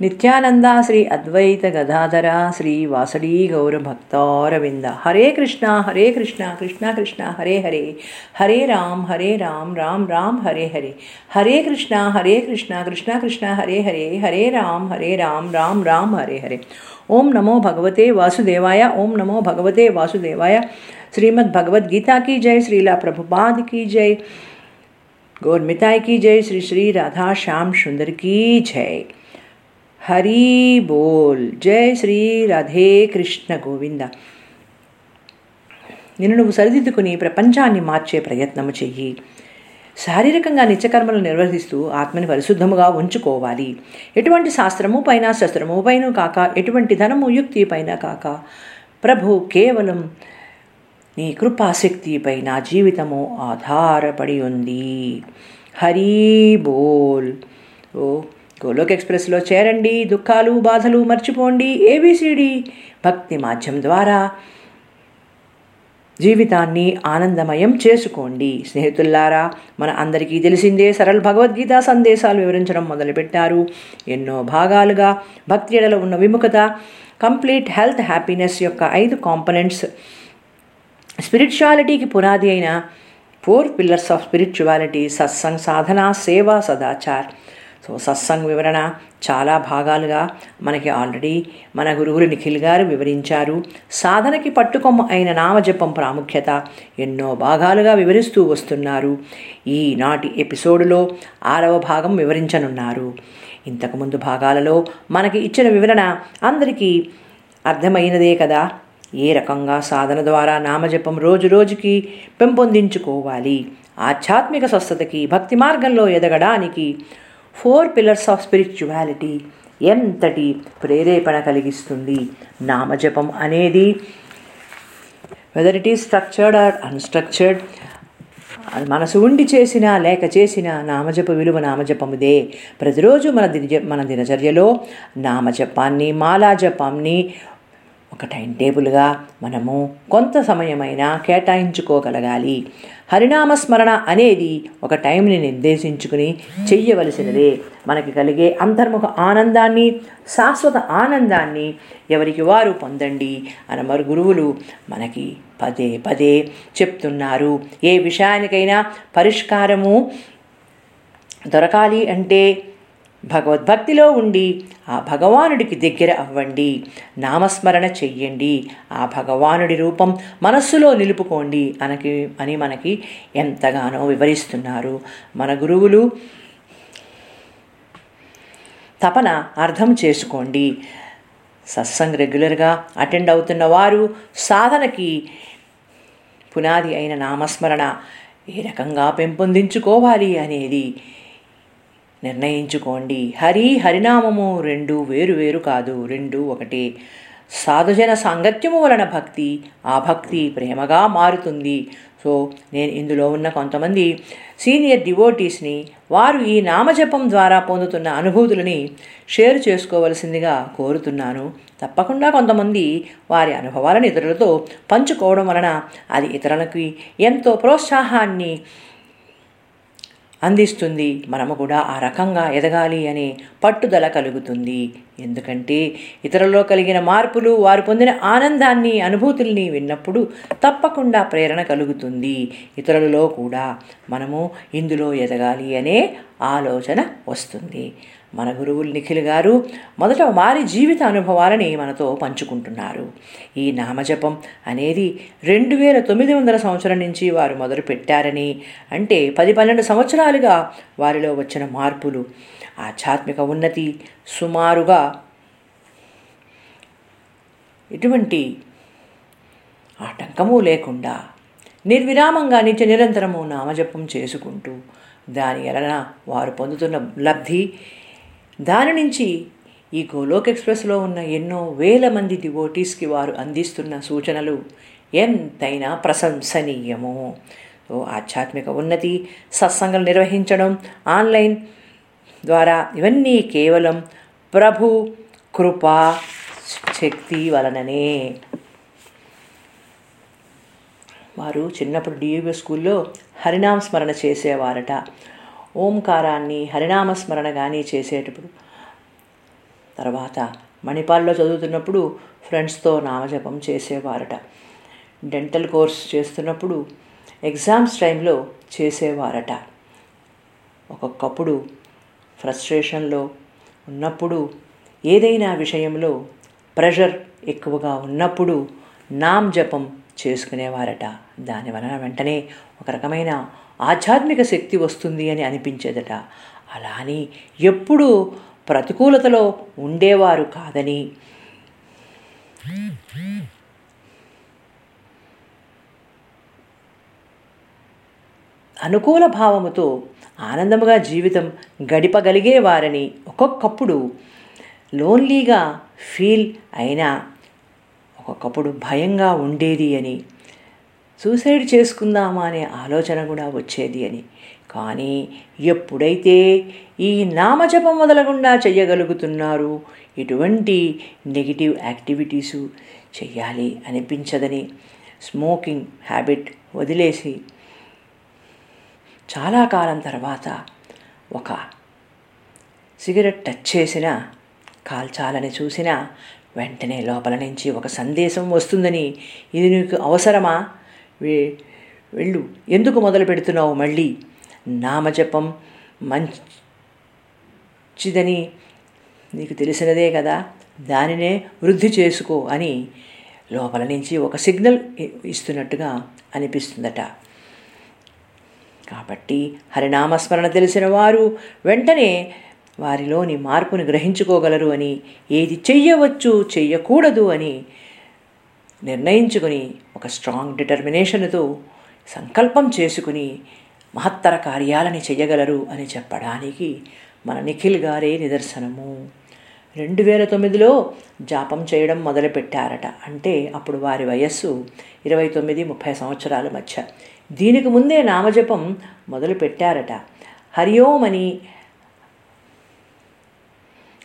ನಿತ್ಯಾನಂದ ಶ್ರೀ ಅದ್ವೈತ ಗದಾಧರ ಶ್ರೀ ವಾಸಡಿ ಗೌರ ಭಕ್ತಾರವಿಂದ ಹರೇ ಕೃಷ್ಣ ಹರೇ ಕೃಷ್ಣ ಕೃಷ್ಣ ಕೃಷ್ಣ ಹರೇ ಹರೇ ಹರೇ ರಾಮ್ ಹರೇ ರಾಮ್ ರಾಮ್ ರಾಮ್ ಹರೇ ಹರೇ ಹರೇ ಕೃಷ್ಣ ಹರೇ ಕೃಷ್ಣ ಕೃಷ್ಣ ಕೃಷ್ಣ ಹರೇ ಹರೇ ಹರೇ ರಾಮ್ ಹರೇ ರಾಮ್ ರಾಮ್ ರಾಮ್ ಹರೇ ಹರೇ ओम नमो भगवते वासुदेवाय ओम नमो भगवते वासुदेवाय श्रीमद् भगवद गीता की जय श्रीला प्रभुपाद की जय गौरमिताय की जय श्री श्री राधा श्याम सुंदर की जय హరీ బోల్. జై శ్రీ రాధే కృష్ణ గోవింద. నిన్ను నువ్వు సరిదిద్దుకుని ప్రపంచాన్ని మార్చే ప్రయత్నము చెయ్యి. శారీరకంగా నిత్యకర్మలు నిర్వహిస్తూ ఆత్మని పరిశుద్ధముగా ఉంచుకోవాలి. ఎటువంటి శాస్త్రము పైన శస్త్రము పైన కాక ఎటువంటి ధనము యుక్తి పైన కాక ప్రభు కేవలం నీ కృపాశక్తిపై నా జీవితము ఆధారపడి ఉంది. హరీ బోల్. ఓ గోలోక్ ఎక్స్ప్రెస్లో చేరండి దుఃఖాలు బాధలు మర్చిపోండి. ఏబిసిడి భక్తి మాధ్యం ద్వారా జీవితాన్ని ఆనందమయం చేసుకోండి. స్నేహితుల్లారా మన అందరికీ తెలిసిందే సరళ భగవద్గీత సందేశాలు వివరించడం మొదలుపెట్టారు. ఎన్నో భాగాలుగా భక్తి ఎడలో ఉన్న విముఖత కంప్లీట్ హెల్త్ హ్యాపీనెస్ యొక్క ఐదు కాంపనెంట్స్. స్పిరిచువాలిటీకి పునాది అయిన four pillars of spirituality satsang సాధన సేవ సదాచార్. సో సత్సంగ్ వివరణ చాలా భాగాలుగా మనకి ఆల్రెడీ మన గురువులు నిఖిల్ గారు వివరించారు. సాధనకి పట్టుకొమ్మ అయిన నామజపం ప్రాముఖ్యత ఎన్నో భాగాలుగా వివరిస్తూ వస్తున్నారు. ఈనాటి ఎపిసోడ్లో ఆరవ భాగం వివరించనున్నారు. ఇంతకుముందు భాగాలలో మనకి ఇచ్చిన వివరణ అందరికీ అర్థమైనదే కదా. ఏ రకంగా సాధన ద్వారా నామజపం రోజు రోజుకి పెంపొందించుకోవాలి? ఆధ్యాత్మిక స్వస్థతకి భక్తి మార్గంలో ఎదగడానికి ఫోర్ పిల్లర్స్ ఆఫ్ స్పిరిచువాలిటీ ఎంతటి ప్రేరేపణ కలిగిస్తుంది? నామజపం అనేది whether it is structured or unstructured మనసు ఉండి చేసిన లేక చేసిన నామజప విలువ నామజపముదే. ప్రతిరోజు మన దిన మన దినచర్యలో నామజపాన్ని మాలాజపాన్ని ఒక టైం టేబుల్గా మనము కొంత సమయమైనా కేటాయించుకోగలగాలి. హరినామస్మరణ అనేది ఒక టైంని నిర్దేశించుకుని చెయ్యవలసినదే. మనకి కలిగే అంతర్ముఖ ఆనందాన్ని శాశ్వత ఆనందాన్ని ఎవరికి వారు పొందండి? అని మరి గురువులు మనకి పదే పదే చెప్తున్నారు. ఏ విషయానికైనా పరిష్కారము దొరకాలి అంటే భగవద్భక్తిలో ఉండి ఆ భగవానుడికి దగ్గర అవ్వండి. నామస్మరణ చెయ్యండి. ఆ భగవానుడి రూపం మనస్సులో నిలుపుకోండి అనకి అని మనకి ఎంతగానో వివరిస్తున్నారు. మన గురువులు తపన అర్థం చేసుకోండి. సత్సంగ్ రెగ్యులర్గా అటెండ్ అవుతున్న వారు సాధనకి పునాది అయిన నామస్మరణ ఏ రకంగా పెంపొందించుకోవాలి అనేది నిర్ణయించుకోండి. హరి హరినామము రెండు వేరు వేరు కాదు రెండు ఒకటే. సాధుజన సాంగత్యము వలన భక్తి ఆ భక్తి ప్రేమగా మారుతుంది. సో నేను ఇందులో ఉన్న కొంతమంది సీనియర్ డివోటీస్ని వారు ఈ నామజపం ద్వారా పొందుతున్న అనుభూతులని షేర్ చేసుకోవలసిందిగా కోరుతున్నాను. తప్పకుండా కొంతమంది వారి అనుభవాలను ఇతరులతో పంచుకోవడం వలన అది ఇతరులకి ఎంతో ప్రోత్సాహాన్ని అందిస్తుంది. మనము కూడా ఆ రకంగా ఎదగాలి అనే పట్టుదల కలుగుతుంది. ఎందుకంటే ఇతరుల్లో కలిగిన మార్పులు వారు పొందిన ఆనందాన్ని అనుభూతుల్ని విన్నప్పుడు తప్పకుండా ప్రేరణ కలుగుతుంది. ఇతరులలో కూడా మనము ఇందులో ఎదగాలి అనే ఆలోచన వస్తుంది. మన గురువులు నిఖిల్ గారు మొదట వారి జీవిత అనుభవాలని మనతో పంచుకుంటున్నారు. ఈ నామజపం అనేది రెండు వేల తొమ్మిది వందల సంవత్సరం నుంచి వారు మొదలు పెట్టారని అంటే పది పన్నెండు సంవత్సరాలుగా వారిలో వచ్చిన మార్పులు. ఆధ్యాత్మిక ఉన్నతి సుమారుగా ఎటువంటి ఆటంకము లేకుండా నిర్విరామంగా నిత్య నిరంతరము నామజపం చేసుకుంటూ దాని వలన వారు పొందుతున్న లబ్ధి దాని నుంచి ఈ గోలోక్ ఎక్స్ప్రెస్లో ఉన్న ఎన్నో వేల మంది డివోటీస్కి వారు అందిస్తున్న సూచనలు ఎంతైనా ప్రశంసనీయము. సో ఆధ్యాత్మిక ఉన్నతి సత్సంగం నిర్వహించడం ఆన్లైన్ ద్వారా ఇవన్నీ కేవలం ప్రభు కృపా శక్తి వలననే. వారు చిన్నప్పుడు డియూబీ స్కూల్లో హరినామ స్మరణ చేసేవారట. ఓంకారాన్ని హరినామస్మరణ కానీ చేసేటప్పుడు. తర్వాత మణిపాల్లో చదువుతున్నప్పుడు ఫ్రెండ్స్తో నామజపం చేసేవారట. డెంటల్ కోర్స్ చేస్తున్నప్పుడు ఎగ్జామ్స్ టైంలో చేసేవారట. ఒక్కొక్కప్పుడు ఫ్రస్ట్రేషన్లో ఉన్నప్పుడు ఏదైనా విషయంలో ప్రెషర్ ఎక్కువగా ఉన్నప్పుడు నామ్ జపం చేసుకునేవారట. దాని వలన వెంటనే ఒక రకమైన ఆధ్యాత్మిక శక్తి వస్తుంది అని అనిపించేదట. అలా అని ఎప్పుడూ ప్రతికూలతలో ఉండేవారు కాదని. అనుకూల భావముతో ఆనందముగా జీవితం గడిపగలిగేవారని ఒక్కొక్కప్పుడు లోన్లీగా ఫీల్ అయినా ఒక్కొక్కప్పుడు భయంగా ఉండేది అని సూసైడ్ చేసుకుందామా అనే ఆలోచన కూడా వచ్చేది అని. కానీ ఎప్పుడైతే ఈ నామజపం మొదలకుండా చెయ్యగలుగుతున్నారు ఎటువంటి నెగిటివ్ యాక్టివిటీసు చెయ్యాలి అనిపించదని స్మోకింగ్ హ్యాబిట్ వదిలేసి చాలా కాలం తర్వాత ఒక సిగరెట్ టచ్ చేసిన కాల్చాలని చూసిన వెంటనే లోపల నుంచి ఒక సందేశం వస్తుందని ఇది నీకు అవసరమా? వే వెళ్ళు. ఎందుకు మొదలు పెడుతున్నావు మళ్ళీ? నామజపం మంచిదని నీకు తెలిసినదే కదా? దానినే వృద్ధి చేసుకో అని లోపల నుంచి ఒక సిగ్నల్ ఇస్తున్నట్టుగా అనిపిస్తుందట. కాబట్టి హరినామస్మరణ తెలిసిన వారు వెంటనే వారిలోని మార్పును గ్రహించుకోగలరు అని ఏది చెయ్యవచ్చు చెయ్యకూడదు అని నిర్ణయించుకుని ఒక స్ట్రాంగ్ డిటర్మినేషన్తో సంకల్పం చేసుకుని మహత్తర కార్యాలని చేయగలరు అని చెప్పడానికి మన నిఖిల్ గారే నిదర్శనము. రెండు వేల తొమ్మిదిలో జాపం చేయడం మొదలుపెట్టారట. అంటే అప్పుడు వారి వయస్సు ఇరవై తొమ్మిది ముప్పై సంవత్సరాల మధ్య. దీనికి ముందే నామజపం మొదలు పెట్టారట హరియోమని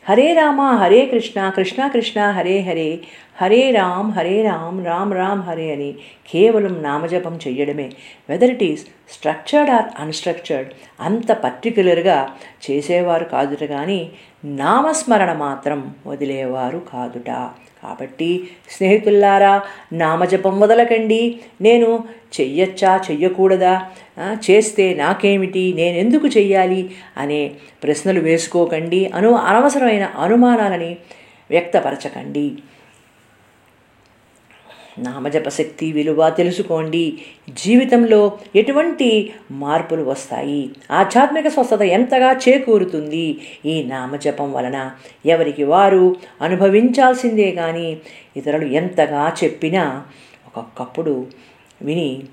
హరే రామ హరే కృష్ణ కృష్ణ కృష్ణ హరే హరే. హరే రామ్ హరే రామ్ రామ్ రామ్ హరే అని కేవలం నామజపం చెయ్యడమే. Whether it is structured or unstructured అంత పర్టికులర్గా చేసేవారు కాదుట కానీ నామస్మరణ మాత్రం వదిలేవారు కాదుట. కాబట్టి స్నేహితుల్లారా నామజపం వదలకండి నేను చెయ్యొచ్చా చెయ్యకూడదా? చేస్తే నాకేమిటి? నేను ఎందుకు చెయ్యాలి? అనే ప్రశ్నలు వేసుకోకండి. అను అనవసరమైన అనుమానాలని వ్యక్తపరచకండి. నామజప శక్తి విలువ తెలుసుకోండి. జీవితంలో ఎటువంటి మార్పులు వస్తాయి? ఆధ్యాత్మిక స్వస్థత ఎంతగా చేకూరుతుంది? ఈ నామజపం వలన ఎవరికి వారు అనుభవించాల్సిందే కానీ ఇతరులు ఎంతగా చెప్పినా ఒక్కొక్కప్పుడు విని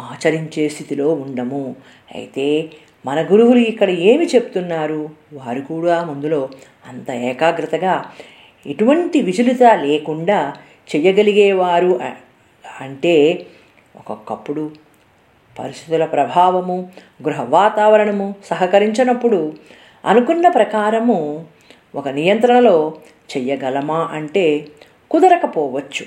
ఆచరించే స్థితిలో ఉండము. అయితే మన గురువులు ఇక్కడ ఏమి చెప్తున్నారు? వారు కూడా ముందులో అంత ఏకాగ్రతగా ఎటువంటి విచలిత లేకుండా చేయగలిగేవారు అంటే ఒక్కొక్కప్పుడు పరిస్థితుల ప్రభావము గృహ వాతావరణము సహకరించినప్పుడు అనుకున్న ప్రకారము ఒక నియంత్రణలో చెయ్యగలమా అంటే కుదరకపోవచ్చు.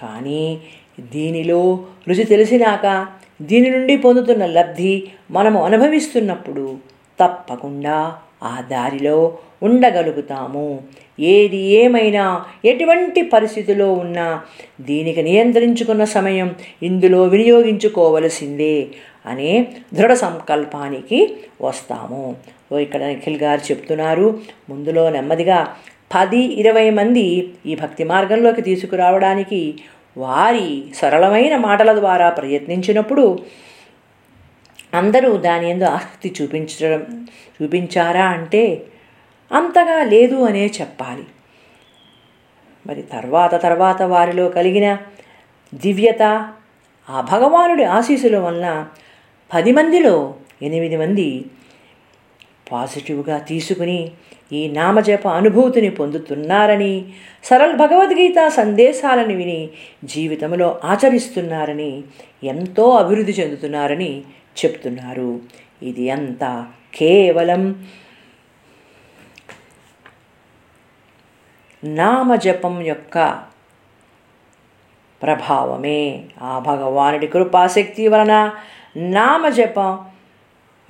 కానీ దీనిలో రుచి తెలిసినాక దీని నుండి పొందుతున్న లబ్ధి మనము అనుభవిస్తున్నప్పుడు తప్పకుండా ఆ దారిలో ఉండగలుగుతాము. ఏది ఏమైనా ఎటువంటి పరిస్థితిలో ఉన్నా దీనికి నియంత్రించుకున్న సమయం ఇందులో వినియోగించుకోవలసిందే అనే దృఢ సంకల్పానికి వస్తాము. ఇక్కడ నిఖిల్ గారు చెప్తున్నారు ముందులో నెమ్మదిగా పది ఇరవై మంది ఈ భక్తి మార్గంలోకి తీసుకురావడానికి వారి సరళమైన మాటల ద్వారా ప్రయత్నించినప్పుడు అందరూ దాని ఎందు ఆసక్తి చూపించడం చూపించారా అంటే అంతగా లేదు అనే చెప్పాలి. మరి తర్వాత తర్వాత వారిలో కలిగిన దివ్యత ఆ భగవానుడి ఆశీస్సుల వలన పది మందిలో ఎనిమిది మంది పాజిటివ్గా తీసుకుని ఈ నామజప అనుభూతిని పొందుతున్నారని సరళ భగవద్గీత సందేశాలను విని జీవితంలో ఆచరిస్తున్నారని ఎంతో అభివృద్ధి చెందుతున్నారని చెప్తున్నారు. ఇది అంతా కేవలం నామజపం యొక్క ప్రభావమే. ఆ భగవానుడి కృపాశక్తి వలన నామజప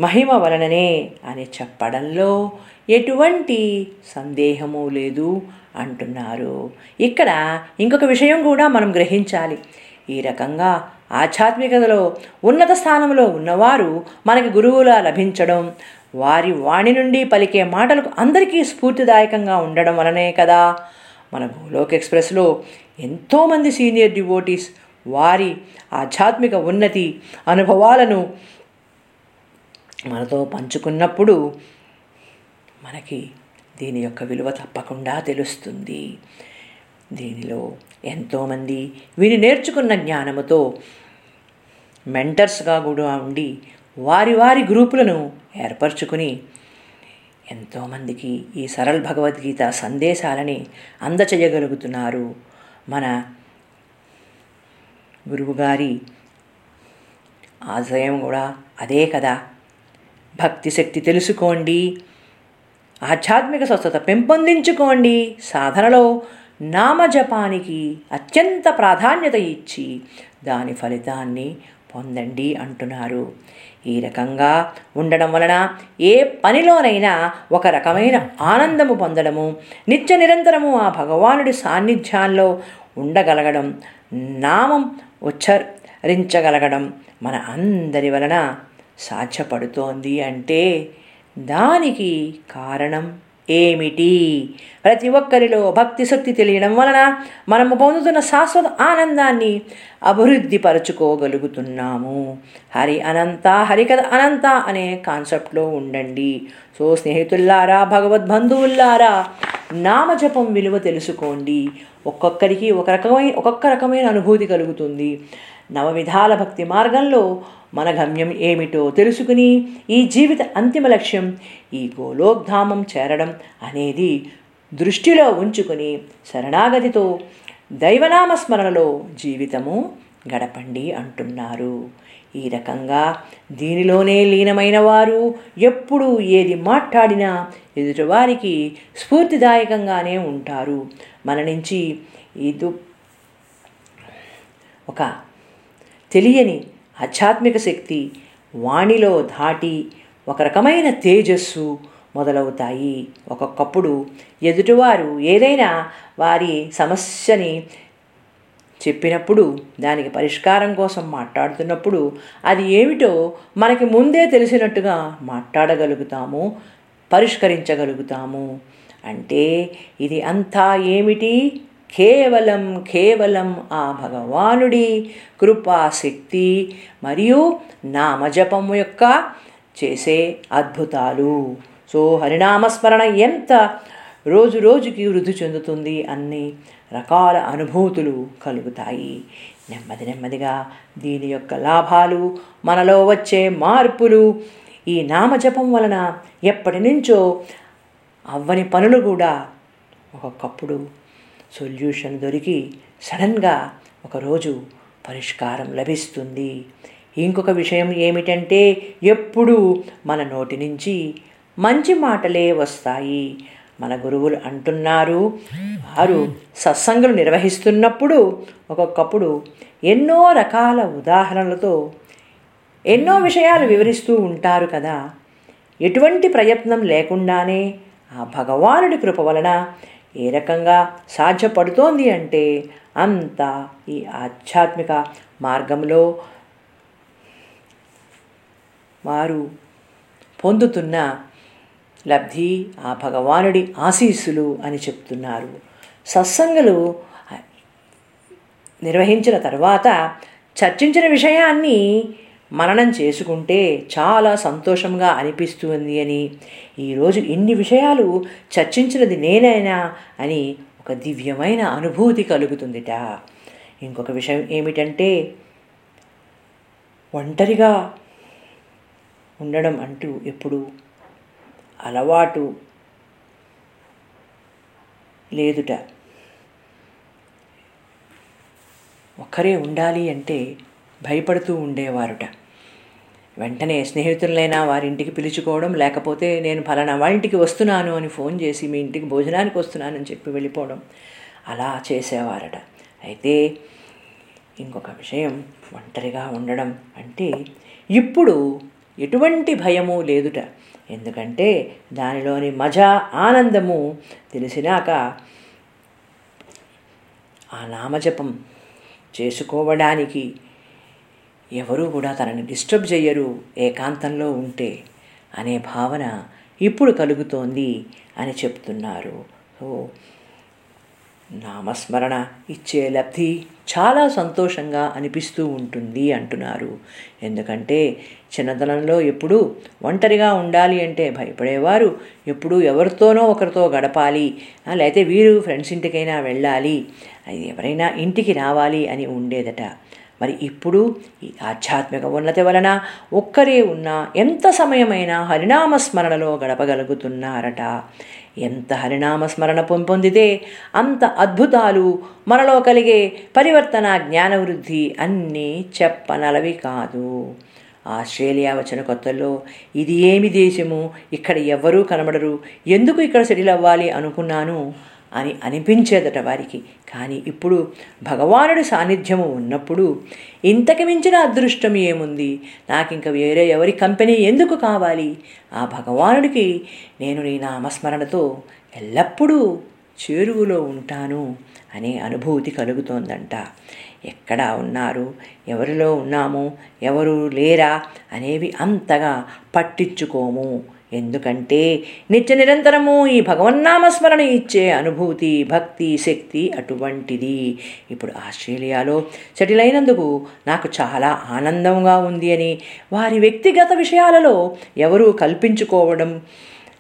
మహిమ వలననే అని చెప్పడంలో ఎటువంటి సందేహము లేదు అంటున్నారు. ఇక్కడ ఇంకొక విషయం కూడా మనం గ్రహించాలి. ఈ రకంగా ఆధ్యాత్మికతలో ఉన్నత స్థానంలో ఉన్నవారు మనకి గురువులా లభించడం వారి వాణి నుండి పలికే మాటలకు అందరికీ స్ఫూర్తిదాయకంగా ఉండడం వలనే కదా. మన గోలోక్ ఎక్స్ప్రెస్లో ఎంతోమంది సీనియర్ డివోటీస్ వారి ఆధ్యాత్మిక ఉన్నతి అనుభవాలను మనతో పంచుకున్నప్పుడు మనకి దీని యొక్క విలువ తప్పకుండా తెలుస్తుంది. దీనిలో ఎంతోమంది వీరి నేర్చుకున్న జ్ఞానముతో మెంటర్స్గా కూడా ఉండి వారి వారి గ్రూపులను ఏర్పరచుకుని ఎంతోమందికి ఈ సరళ భగవద్గీత సందేశాలని అందచేయగలుగుతున్నారు. మన గురువుగారి ఆశయం కూడా అదే కదా. భక్తి శక్తి తెలుసుకోండి. ఆధ్యాత్మిక స్వస్థత పెంపొందించుకోండి. సాధనలో నామజపానికి అత్యంత ప్రాధాన్యత ఇచ్చి దాని ఫలితాన్ని పొందండి అంటున్నారు. ఈ రకంగా ఉండడం వలన ఏ పనిలోనైనా ఒక రకమైన ఆనందము పొందడము నిత్య నిరంతరము ఆ భగవానుడి సాన్నిధ్యాల్లో ఉండగలగడం నామం ఉచ్చరించగలగడం మన అందరి వలన సాధ్యపడుతోంది అంటే దానికి కారణం ఏమిటి? ప్రతి ఒక్కరిలో భక్తి శక్తి తెలియడం వలన మనము పొందుతున్న శాశ్వత ఆనందాన్ని అభివృద్ధి పరుచుకోగలుగుతున్నాము. హరి అనంత హరికథ అనంత అనే కాన్సెప్ట్లో ఉండండి. సో స్నేహితుల్లారా భగవద్బంధువుల్లారా నామజపం విలువ తెలుసుకోండి. ఒక్కొక్కరికి ఒక రకమైన ఒక్కొక్క రకమైన అనుభూతి కలుగుతుంది. నవవిధాల భక్తి మార్గంలో మన గమ్యం ఏమిటో తెలుసుకుని ఈ జీవిత అంతిమ లక్ష్యం ఈ గోలోక్ధామం చేరడం అనేది దృష్టిలో ఉంచుకుని శరణాగతితో దైవనామస్మరణలో జీవితము గడపండి అంటున్నారు. ఈ రకంగా దీనిలోనే లీనమైన వారు ఎప్పుడు ఏది మాట్లాడినా ఎదుటివారికి స్ఫూర్తిదాయకంగానే ఉంటారు. మన నుంచి ఇది ఒక తెలియని ఆధ్యాత్మిక శక్తి వాణిలో దాటి ఒక రకమైన తేజస్సు మొదలవుతాయి. ఒక్కొక్కప్పుడు ఎదుటివారు ఏదైనా వారి సమస్యని చెప్పినప్పుడు దానికి పరిష్కారం కోసం మాట్లాడుతున్నప్పుడు అది ఏమిటో మనకి ముందే తెలిసినట్టుగా మాట్లాడగలుగుతాము పరిష్కరించగలుగుతాము. అంటే ఇది అంతా ఏమిటి? కేవలం కేవలం ఆ భగవానుడి కృపాశక్తి మరియు నామజపము యొక్క చేసే అద్భుతాలు. సో హరినామస్మరణ ఎంత రోజు రోజుకి వృద్ధి చెందుతుంది అన్ని రకాల అనుభూతులు కలుగుతాయి. నెమ్మది నెమ్మదిగా దీని యొక్క లాభాలు మనలో వచ్చే మార్పులు ఈ నామజపం వలన ఎప్పటి నుంచో అవ్వని పనులు కూడా ఒక్కొక్కప్పుడు సొల్యూషన్ దొరికి సడన్గా ఒకరోజు పరిష్కారం లభిస్తుంది. ఇంకొక విషయం ఏమిటంటే ఎప్పుడూ మన నోటి నుంచి మంచి మాటలే వస్తాయి. మన గురువులు అంటున్నారు వారు సత్సంగులు నిర్వహిస్తున్నప్పుడు ఒక్కొక్కప్పుడు ఎన్నో రకాల ఉదాహరణలతో ఎన్నో విషయాలు వివరిస్తూ ఉంటారు కదా. ఎటువంటి ప్రయత్నం లేకుండానే ఆ భగవానుడి కృప వలన ఏ రకంగా సాధ్యపడుతోంది అంటే అంత ఈ ఆధ్యాత్మిక మార్గంలో వారు పొందుతున్న లబ్ధి ఆ భగవానుడి ఆశీస్సులు అని చెప్తున్నారు. సత్సంగులు నిర్వహించిన తర్వాత చర్చించిన విషయాన్ని మననం చేసుకుంటే చాలా సంతోషంగా అనిపిస్తుంది అని ఈరోజు ఇన్ని విషయాలు చర్చించినది నేనైనా అని ఒక దివ్యమైన అనుభూతి కలుగుతుందిట. ఇంకొక విషయం ఏమిటంటే ఒంటరిగా ఉండడం అంటూ ఎప్పుడు అలవాటు లేదుట. ఒక్కరే ఉండాలి అంటే భయపడుతూ ఉండేవారుట. వెంటనే స్నేహితులైనా వారింటికి పిలుచుకోవడం లేకపోతే నేను ఫలానా వాళ్ళింటికి వస్తున్నాను అని ఫోన్ చేసి మీ ఇంటికి భోజనానికి వస్తున్నానని చెప్పి వెళ్ళిపోవడం అలా చేసేవారట. అయితే ఇంకొక విషయం ఒంటరిగా ఉండడం అంటే ఇప్పుడు ఎటువంటి భయము లేదుట. ఎందుకంటే దానిలోని మజా ఆనందము తెలిసినాక ఆ నామజపం చేసుకోవడానికి ఎవరూ కూడా తనని డిస్టర్బ్ చేయరు ఏకాంతంలో ఉంటే అనే భావన ఇప్పుడు కలుగుతోంది అని చెప్తున్నారు. సో నామస్మరణ ఇచ్చే లబ్ధి చాలా సంతోషంగా అనిపిస్తూ ఉంటుంది అంటున్నారు. ఎందుకంటే చిన్నతనంలో ఎప్పుడూ ఒంటరిగా ఉండాలి అంటే భయపడేవారు ఎప్పుడూ ఎవరితోనో ఒకరితో గడపాలి లేకపోతే వీరు ఫ్రెండ్స్ ఇంటికైనా వెళ్ళాలి అది ఎవరైనా ఇంటికి రావాలి అని ఉండేదట. మరి ఇప్పుడు ఈ ఆధ్యాత్మిక ఉన్నతి వలన ఒక్కరే ఉన్నా ఎంత సమయమైనా హరినామస్మరణలో గడపగలుగుతున్నారట. ఎంత హరినామస్మరణ పొంపొందితే అంత అద్భుతాలు మనలో కలిగే పరివర్తన జ్ఞానవృద్ధి అన్నీ చెప్పనలవి కాదు. ఆస్ట్రేలియా వచ్చిన కొత్తల్లో ఇది ఏమి దేశము? ఇక్కడ ఎవ్వరూ కనబడరు. ఎందుకు ఇక్కడ సెటిల్ అవ్వాలి అనుకున్నాను? అని అనిపించేదట వారికి. కానీ ఇప్పుడు భగవానుడి సాన్నిధ్యము ఉన్నప్పుడు ఇంతకు మించిన అదృష్టం ఏముంది? నాకు ఇంకా వేరే ఎవరి కంపెనీ ఎందుకు కావాలి? ఆ భగవానుడికి నేను నీ నామస్మరణతో ఎల్లప్పుడూ చేరువులో ఉంటాను అనే అనుభూతి కలుగుతోందంట. ఎక్కడ ఉన్నారు? ఎవరిలో ఉన్నాము? ఎవరు లేరా? అనేవి అంతగా పట్టించుకోము. ఎందుకంటే నిత్య నిరంతరము ఈ భగవన్నామస్మరణ ఇచ్చే అనుభూతి భక్తి శక్తి అటువంటిది. ఇప్పుడు ఆస్ట్రేలియాలో సెటిల్ అయినందుకు నాకు చాలా ఆనందంగా ఉంది అని వారి వ్యక్తిగత విషయాలలో ఎవరూ కల్పించుకోవడం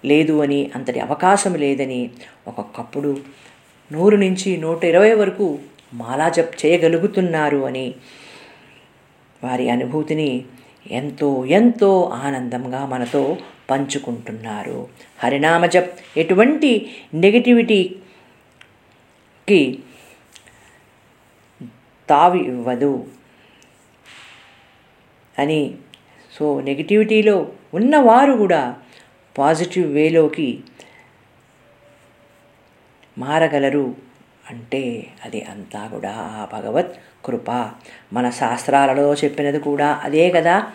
లేదు అని అంతటి అవకాశం లేదని ఒక్కొక్కప్పుడు నూరు నుంచి నూట ఇరవై వరకు మాలా జప్ చేయగలుగుతున్నారు అని వారి అనుభూతిని ఎంతో ఎంతో ఆనందంగా మనతో పంచుకుంటున్నారు. హరినామజప్ ఎటువంటి నెగిటివిటీకి తావి ఇవ్వదు అని సో నెగిటివిటీలో ఉన్నవారు కూడా పాజిటివ్ వేలోకి మారగలరు అంటే అది అంతా కూడా ఆ భగవత్ కృప. మన శాస్త్రాలలో చెప్పినది కూడా అదే కదా.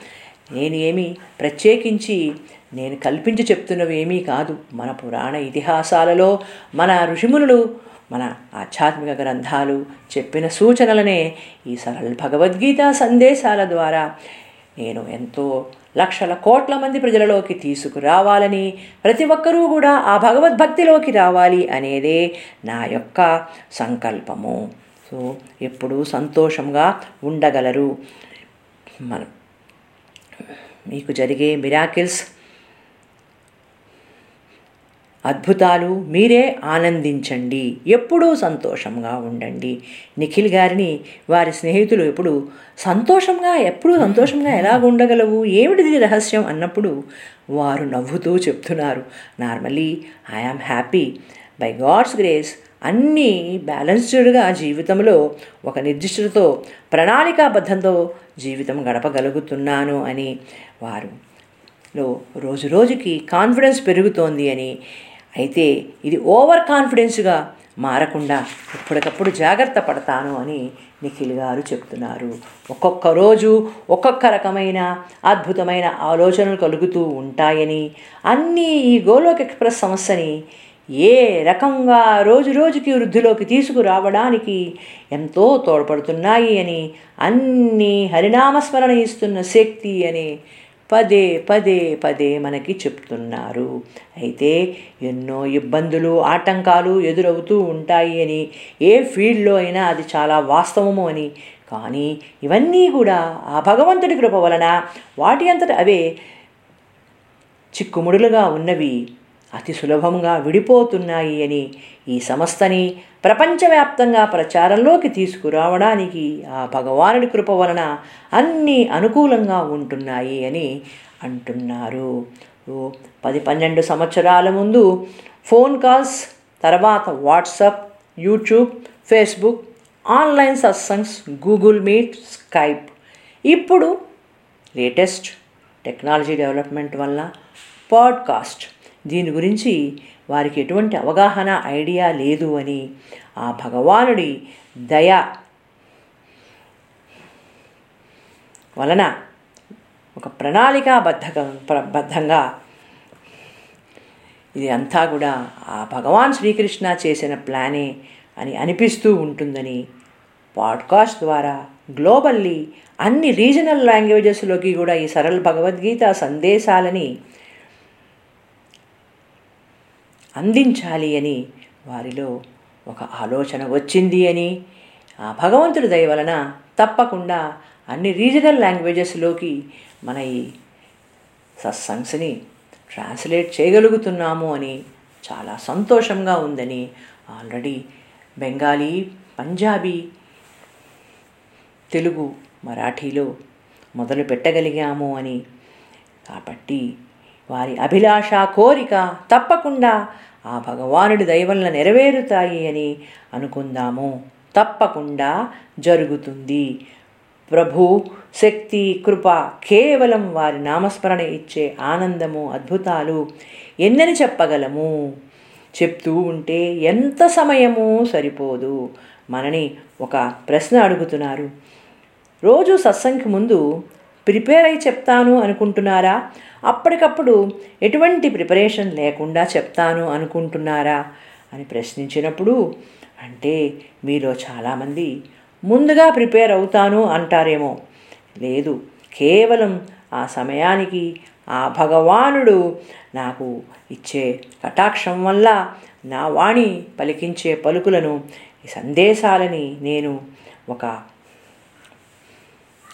నేను ఏమి ప్రత్యేకించి నేను కల్పించి చెప్తున్నవి ఏమీ కాదు. మన పురాణ ఇతిహాసాలలో మన ఋషిమునులు మన ఆధ్యాత్మిక గ్రంథాలు చెప్పిన సూచనలనే ఈ సరళ భగవద్గీత సందేశాల ద్వారా నేను ఎంతో లక్షల కోట్ల మంది ప్రజలలోకి తీసుకురావాలని ప్రతి ఒక్కరూ కూడా ఆ భగవద్భక్తిలోకి రావాలి అనేదే నా యొక్క సంకల్పము. సో ఎప్పుడూ సంతోషంగా ఉండగలరు. మన మీకు జరిగే మిరాకిల్స్ అద్భుతాలు మీరే ఆనందించండి. ఎప్పుడూ సంతోషంగా ఉండండి. నిఖిల్ గారిని వారి స్నేహితులు ఎప్పుడు సంతోషంగా ఎప్పుడూ సంతోషంగా ఎలా ఉండగలవు ఏమిటిది రహస్యం అన్నప్పుడు వారు నవ్వుతూ చెప్తున్నారు. Normally I am happy by God's grace అన్నీ బ్యాలెన్స్డ్గా జీవితంలో ఒక నిర్దిష్టతో ప్రణాళికాబద్ధంతో జీవితం గడపగలుగుతున్నాను అని వారు లో రోజు రోజుకి కాన్ఫిడెన్స్ పెరుగుతోంది అని. అయితే ఇది ఓవర్ కాన్ఫిడెన్స్గా మారకుండా ఎప్పటికప్పుడు జాగ్రత్త పడతాను అని నిఖిల్ గారు చెప్తున్నారు. ఒక్కొక్క రోజు ఒక్కొక్క రకమైన అద్భుతమైన ఆలోచనలు కలుగుతూ ఉంటాయని అన్నీ ఈ గోలోక్ ఎక్స్ప్రెస్ సమస్యని ఏ రకంగా రోజు రోజుకి వృద్ధిలోకి తీసుకురావడానికి ఎంతో తోడ్పడుతున్నాయి అని అన్నీ హరినామస్మరణ ఇస్తున్న శక్తి అని పదే పదే పదే మనకి చెప్తున్నారు. అయితే ఎన్నో ఇబ్బందులు ఆటంకాలు ఎదురవుతూ ఉంటాయి అని ఏ ఫీల్డ్లో అయినా అది చాలా వాస్తవము అని. కానీ ఇవన్నీ కూడా ఆ భగవంతుడి కృప వలన వాటి అంతట అవే చిక్కుముడులుగా ఉన్నవి. అతి సులభంగా విడిపోతున్నాయి అని ఈ సంస్థని ప్రపంచవ్యాప్తంగా ప్రచారంలోకి తీసుకురావడానికి ఆ భగవానుడి కృప వలన అన్నీ అనుకూలంగా ఉంటున్నాయి అని అంటున్నారు. పది పన్నెండు సంవత్సరాల ముందు ఫోన్ కాల్స్ తర్వాత WhatsApp YouTube Facebook online satsangs Google Meet Skype. ఇప్పుడు లేటెస్ట్ టెక్నాలజీ డెవలప్మెంట్ వల్ల పాడ్కాస్ట్. దీని గురించి వారికి ఎటువంటి అవగాహన ఐడియా లేదు అని ఆ భగవానుడి దయ వలన ఒక ప్రణాళికాబద్ధ బద్ధంగా ఇది అంతా కూడా ఆ భగవాన్ శ్రీకృష్ణ చేసిన ప్లానే అని అనిపిస్తూ ఉంటుందని పాడ్కాస్ట్ ద్వారా గ్లోబల్లీ అన్ని రీజనల్ లాంగ్వేజెస్లోకి కూడా ఈ సరళ భగవద్గీత సందేశాలని అందించాలి అని వారిలో ఒక ఆలోచన వచ్చింది అని ఆ భగవంతుడి దయ వలన తప్పకుండా అన్ని రీజనల్ లాంగ్వేజెస్లోకి మన ఈ సత్సంగ్స్ని ట్రాన్స్లేట్ చేయగలుగుతున్నాము అని చాలా సంతోషంగా ఉందని ఆల్రెడీ బెంగాలీ పంజాబీ తెలుగు మరాఠీలో మొదలు పెట్టగలిగాము అని. కాబట్టి వారి అభిలాష కోరిక తప్పకుండా ఆ భగవానుడి దయవల్ల నెరవేరుతాయి అని అనుకుందాము. తప్పకుండా జరుగుతుంది. ప్రభు శక్తి కృప కేవలం వారి నామస్మరణ ఇచ్చే ఆనందము అద్భుతాలు ఎన్నని చెప్పగలము? చెప్తూ ఉంటే ఎంత సమయము సరిపోదు. మనని ఒక ప్రశ్న అడుగుతున్నారు. రోజు సత్సంగ్కి ముందు ప్రిపేర్ అయి చెప్తాను అనుకుంటున్నారా? అప్పటికప్పుడు ఎటువంటి ప్రిపరేషన్ లేకుండా చెప్తాను అనుకుంటున్నారా? అని ప్రశ్నించినప్పుడు అంటే మీలో చాలామంది ముందుగా ప్రిపేర్ అవుతాను అంటారేమో. లేదు కేవలం ఆ సమయానికి ఆ భగవానుడు నాకు ఇచ్చే కటాక్షం వల్ల నా వాణి పలికించే పలుకులను ఈ సందేశాలని నేను ఒక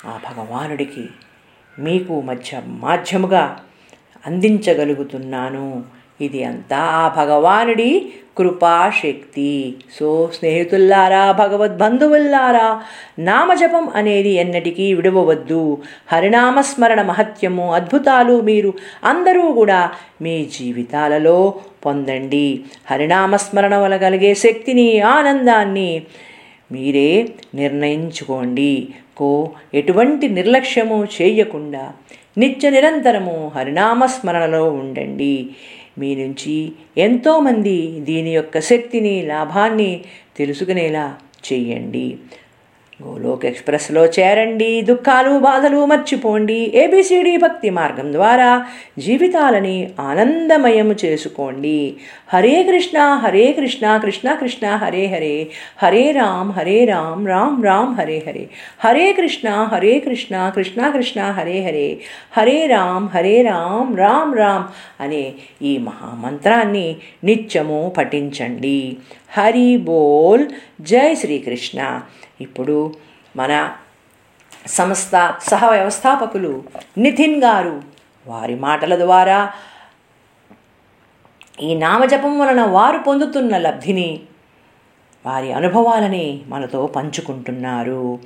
ఆ భగవానుడికి మీకు మధ్య మాధ్యముగా అందించగలుగుతున్నాను. ఇది అంతా ఆ భగవానుడి కృపాశక్తి. సో స్నేహితుల్లారా భగవద్బంధువుల్లారా నామజపం అనేది ఎన్నటికీ విడవవద్దు. హరినామస్మరణ మహత్యము అద్భుతాలు మీరు అందరూ కూడా మీ జీవితాలలో పొందండి. హరినామస్మరణ వల్ల కలిగే శక్తిని ఆనందాన్ని మీరే నిర్ణయించుకోండి. కో ఎటువంటి నిర్లక్ష్యము చేయకుండా నిత్య నిరంతరము హరినామస్మరణలో ఉండండి. మీ నుంచి ఎంతోమంది దీని యొక్క శక్తిని లాభాన్ని తెలుసుకునేలా చెయ్యండి గోలోక్ ఎక్స్ప్రెస్లో చేరండి దుఃఖాలు బాధలు మర్చిపోండి. ఏబిసిడి భక్తి మార్గం ద్వారా జీవితాలని ఆనందమయం చేసుకోండి. హరే కృష్ణ హరే కృష్ణ కృష్ణ కృష్ణ హరే హరే. హరే రామ్ హరే రామ్ రామ్ రామ్ హరే హరే. హరే కృష్ణ హరే కృష్ణ కృష్ణ కృష్ణ హరే హరే. హరే రామ్ హరే రామ్ రామ్ రామ్ అనే ఈ మహామంత్రాన్ని నిత్యము పఠించండి. హరి బోల్. జై శ్రీకృష్ణ. ఇప్పుడు మన సంస్థ సహ వ్యవస్థాపకులు నితిన్ గారు వారి మాటల ద్వారా ఈ నామజపం వలన వారు పొందుతున్న లబ్ధిని వారి అనుభవాలని మనతో పంచుకుంటున్నారు.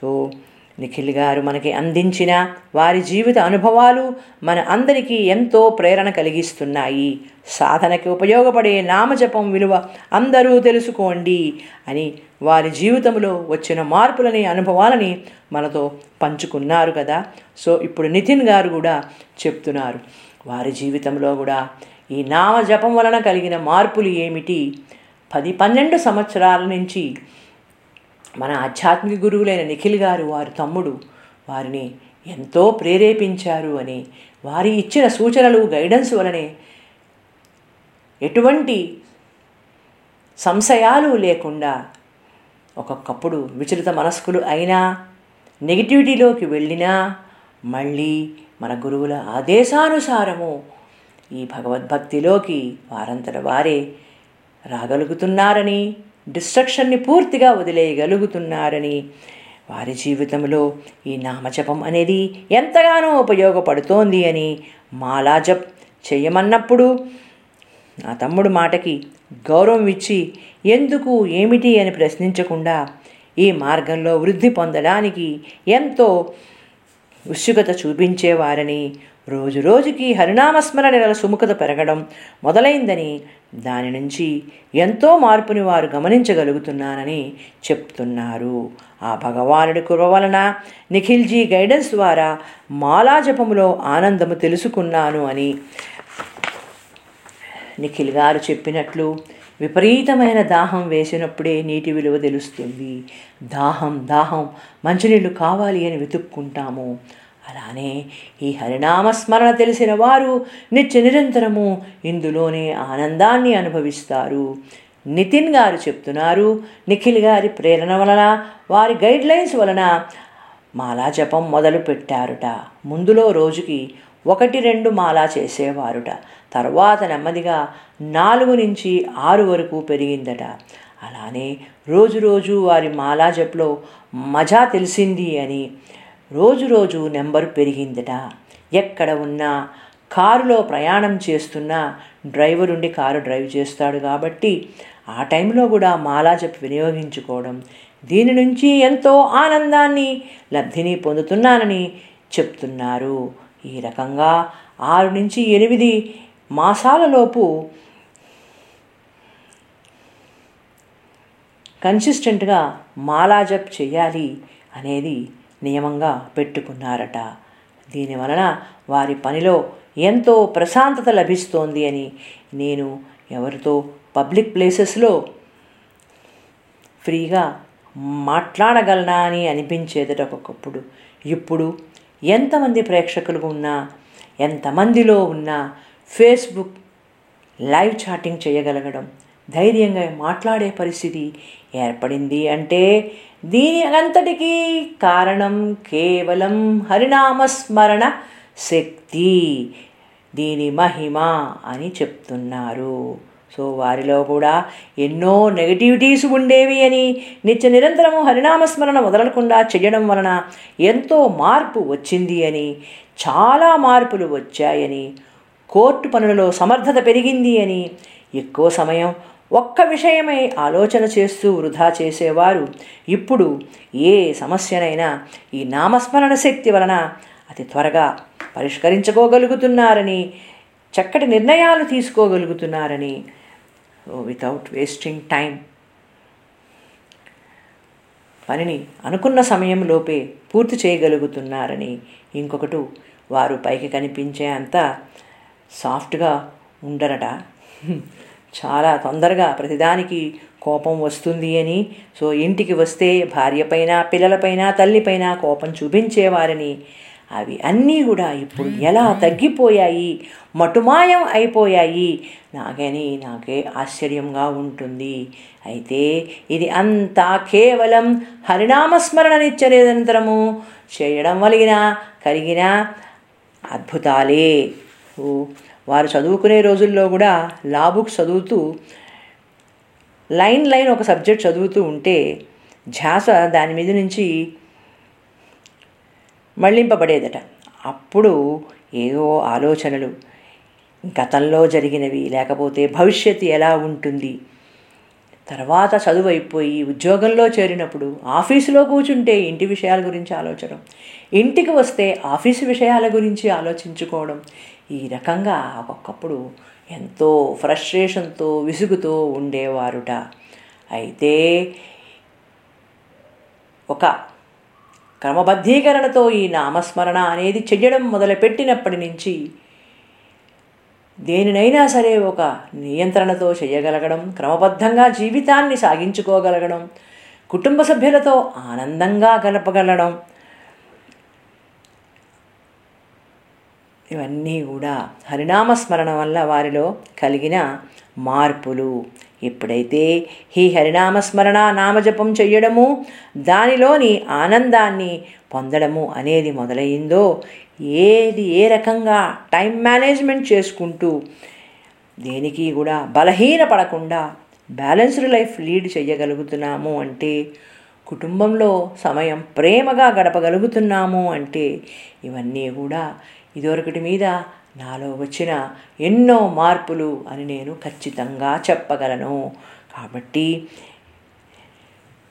సో నిఖిల్ గారు మనకి అందించిన వారి జీవిత అనుభవాలు మన అందరికీ ఎంతో ప్రేరణ కలిగిస్తున్నాయి. సాధనకి ఉపయోగపడే నామజపం విలువ అందరూ తెలుసుకోండి అని వారి జీవితంలో వచ్చిన మార్పులని అనుభవాలని మనతో పంచుకున్నారు కదా. సో ఇప్పుడు నితిన్ గారు కూడా చెప్తున్నారు. వారి జీవితంలో కూడా ఈ నామజపం వలన కలిగిన మార్పులు ఏమిటి? పది పన్నెండు సంవత్సరాల నుంచి మన ఆధ్యాత్మిక గురువులైన నిఖిల్ గారు వారి తమ్ముడు వారిని ఎంతో ప్రేరేపించారు అని వారి ఇచ్చిన సూచనలు గైడెన్స్ వలనే ఎటువంటి సంశయాలు లేకుండా ఒక్కొక్కప్పుడు విచలిత మనస్కులు అయినా నెగిటివిటీలోకి వెళ్ళినా మళ్ళీ మన గురువుల ఆదేశానుసారము ఈ భగవద్భక్తిలోకి వారంతట వారే రాగలుగుతున్నారని డిస్ట్రక్షన్ని పూర్తిగా వదిలేయగలుగుతున్నారని వారి జీవితంలో ఈ నామజపం అనేది ఎంతగానో ఉపయోగపడుతోంది అని మాలాజప్ చేయమన్నప్పుడు నా తమ్ముడు మాటకి గౌరవం ఇచ్చి ఎందుకు ఏమిటి? అని ప్రశ్నించకుండా ఈ మార్గంలో వృద్ధి పొందడానికి ఎంతో ఉత్సుకత చూపించేవారని రోజు రోజుకి హరినామస్మరణ నెల సుముఖత పెరగడం మొదలైందని దాని నుంచి ఎంతో మార్పుని వారు గమనించగలుగుతున్నానని చెప్తున్నారు. ఆ భగవానుడి కృప వలన నిఖిల్జీ గైడెన్స్ ద్వారా మాలా జపములో ఆనందము తెలుసుకున్నాను అని నిఖిల్ గారు చెప్పినట్లు విపరీతమైన దాహం వేసినప్పుడే నీటి విలువ తెలుస్తుంది. దాహం దాహం మంచినీళ్ళు కావాలి అని వెతుక్కుంటాము. అలానే ఈ హరినామస్మరణ తెలిసిన వారు నిత్య నిరంతరము ఇందులోనే ఆనందాన్ని అనుభవిస్తారు. నితిన్ గారు చెప్తున్నారు నిఖిల్ గారి ప్రేరణ వలన వారి గైడ్లైన్స్ వలన మాలా జపం మొదలు పెట్టారుట. ముందులో రోజుకి ఒకటి రెండు మాలా చేసేవారుట. తర్వాత నెమ్మదిగా నాలుగు నుంచి ఆరు వరకు పెరిగిందట. అలానే రోజు రోజు వారి మాలా జప్లో మజా తెలిసింది అని రోజు రోజు నెంబర్ పెరిగిందట. ఎక్కడ ఉన్నా కారులో ప్రయాణం చేస్తున్నా డ్రైవర్ ఉండి కారు డ్రైవ్ చేస్తాడు కాబట్టి ఆ టైంలో కూడా మాలా చెప్పి వినియోగించుకోవడం. దీని నుంచి ఎంతో ఆనందాన్ని లబ్ధిని పొందుతున్నానని చెప్తున్నారు. ఈ రకంగా ఆరు నుంచి ఎనిమిది మాసాలలోపు కన్సిస్టెంట్గా మాలాజప్ చేయాలి అనేది నియమంగా పెట్టుకున్నారట. దీనివలన వారి పనిలో ఎంతో ప్రశాంతత లభిస్తోంది అని నేను ఎవరితో పబ్లిక్ ప్లేసెస్లో ఫ్రీగా మాట్లాడగలనా అని అనిపించేదట ఒకప్పుడు. ఇప్పుడు ఎంతమంది ప్రేక్షకులు ఉన్నా ఎంతమందిలో ఉన్నా ఫేస్బుక్ లైవ్ చాటింగ్ చేయగలగడం ధైర్యంగా మాట్లాడే పరిస్థితి ఏర్పడింది అంటే దీని అంతటికీ కారణం కేవలం హరినామస్మరణ శక్తి. దీని మహిమ అని చెప్తున్నారు. సో వారిలో కూడా ఎన్నో నెగటివిటీస్ ఉండేవి అని నిత్య నిరంతరము హరినామస్మరణ వదలకుండా చేయడం వలన ఎంతో మార్పు వచ్చింది అని చాలా మార్పులు వచ్చాయని కోర్టు పనులలో సమర్థత పెరిగింది అని ఎక్కువ సమయం ఒక్క విషయమై ఆలోచన చేస్తూ వృధా చేసేవారు. ఇప్పుడు ఏ సమస్యనైనా ఈ నామస్మరణ శక్తి వలన అతి త్వరగా పరిష్కరించుకోగలుగుతున్నారని చక్కటి నిర్ణయాలు తీసుకోగలుగుతున్నారని వితౌట్ వేస్టింగ్ టైం పనిని అనుకున్న సమయంలోపే పూర్తి చేయగలుగుతున్నారని ఇంకొకటి వారు పైకి కనిపించే అంత సాఫ్ట్గా ఉండరట. చాలా తొందరగా ప్రతిదానికి కోపం వస్తుంది అని. సో ఇంటికి వస్తే భార్యపైన పిల్లలపైన తల్లిపైన కోపం చూపించేవారని. అవి అన్నీ కూడా ఇప్పుడు ఎలా తగ్గిపోయాయి? మటుమాయం అయిపోయాయి. నాకని నాకే ఆశ్చర్యంగా ఉంటుంది. అయితే ఇది అంతా కేవలం హరినామస్మరణ నిత్య నిరంతరము. చేయడం వలిగిన కలిగిన అద్భుతాలే. ఓ వారు చదువుకునే రోజుల్లో కూడా లా బుక్స్ చదువుతూ లైన్ లైన్ ఒక సబ్జెక్ట్ చదువుతూ ఉంటే ధ్యాస దాని మీద నుంచి మళ్ళింపబడేదట. అప్పుడు ఏవో ఆలోచనలు. గతంలో జరిగినవి లేకపోతే భవిష్యత్తు ఎలా ఉంటుంది? తర్వాత చదువు అయిపోయి ఉద్యోగంలో చేరినప్పుడు ఆఫీసులో కూర్చుంటే ఇంటి విషయాల గురించి ఆలోచన ఇంటికి వస్తే ఆఫీసు విషయాల గురించి ఆలోచించుకోవడం ఈ రకంగా ఒక్కొక్కప్పుడు ఎంతో ఫ్రస్ట్రేషన్తో విసుగుతో ఉండేవారుట. అయితే ఒక క్రమబద్ధీకరణతో ఈ నామస్మరణ అనేది చెయ్యడం మొదలుపెట్టినప్పటి నుంచి దేనినైనా సరే ఒక నియంత్రణతో చేయగలగడం క్రమబద్ధంగా జీవితాన్ని సాగించుకోగలగడం కుటుంబ సభ్యులతో ఆనందంగా గడపగలడం ఇవన్నీ కూడా హరినామస్మరణ వల్ల వారిలో కలిగిన మార్పులు. ఎప్పుడైతే ఈ హరినామస్మరణ నామజపం చెయ్యడము దానిలోని ఆనందాన్ని పొందడము అనేది మొదలైందో ఏది ఏ రకంగా టైం మేనేజ్మెంట్ చేసుకుంటూ దేనికి కూడా బలహీనపడకుండా బ్యాలెన్స్డ్ లైఫ్ లీడ్ చేయగలుగుతున్నాము అంటే కుటుంబంలో సమయం ప్రేమగా గడపగలుగుతున్నాము అంటే ఇవన్నీ కూడా ఇదొరకటి మీద నాలో వచ్చిన ఎన్నో మార్పులు అని నేను ఖచ్చితంగా చెప్పగలను. కాబట్టి